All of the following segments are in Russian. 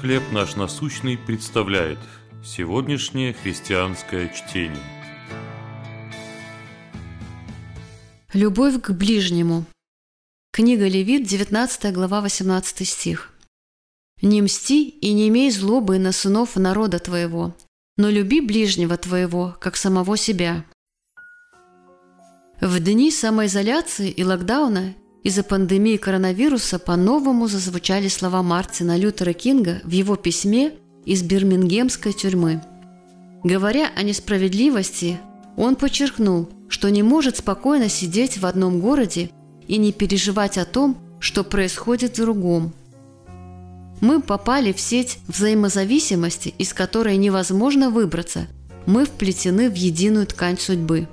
«Хлеб наш насущный» представляет сегодняшнее христианское чтение. Любовь к ближнему. Книга Левит, 19 глава, 18 стих. «Не мсти и не имей злобы на сынов народа твоего, но люби ближнего твоего, как самого себя». В дни самоизоляции и локдауна из-за пандемии коронавируса по-новому зазвучали слова Мартина Лютера Кинга в его письме из Бирмингемской тюрьмы. Говоря о несправедливости, он подчеркнул, что не может спокойно сидеть в одном городе и не переживать о том, что происходит в другом. Мы попали в сеть взаимозависимости, из которой невозможно выбраться. Мы вплетены в единую ткань судьбы.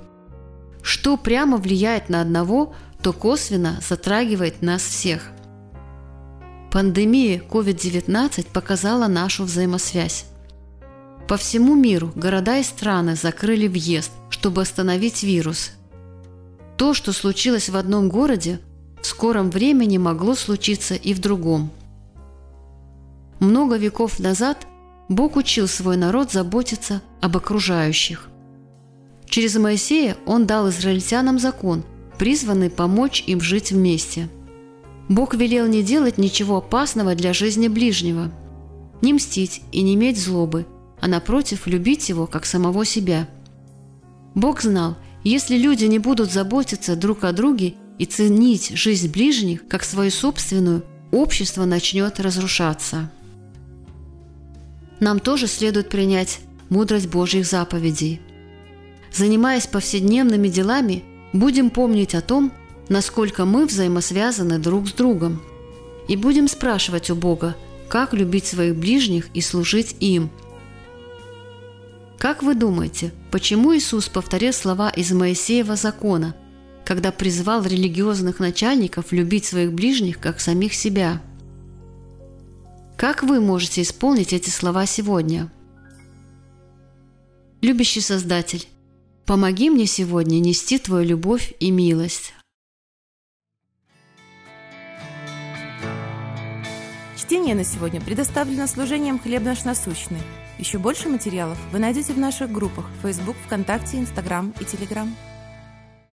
Что прямо влияет на одного, то косвенно затрагивает нас всех. Пандемия COVID-19 показала нашу взаимосвязь. По всему миру города и страны закрыли въезд, чтобы остановить вирус. То, что случилось в одном городе, в скором времени могло случиться и в другом. Много веков назад Бог учил свой народ заботиться об окружающих. Через Моисея он дал израильтянам закон, призваны помочь им жить вместе. Бог велел не делать ничего опасного для жизни ближнего, не мстить и не иметь злобы, а напротив любить его как самого себя. Бог знал, если люди не будут заботиться друг о друге и ценить жизнь ближних как свою собственную, общество начнет разрушаться. Нам тоже следует принять мудрость Божьих заповедей. Занимаясь повседневными делами, Будем помнить о том, насколько мы взаимосвязаны друг с другом. И будем спрашивать у Бога, как любить своих ближних и служить им. Как вы думаете, почему Иисус повторил слова из Моисеева закона, когда призвал религиозных начальников любить своих ближних как самих себя? Как вы можете исполнить эти слова сегодня? Любящий Создатель, Помоги мне сегодня нести Твою любовь и милость. Чтение на сегодня предоставлено служением «Хлеб наш насущный». Еще больше материалов вы найдете в наших группах Facebook, ВКонтакте, Инстаграм и Телеграм.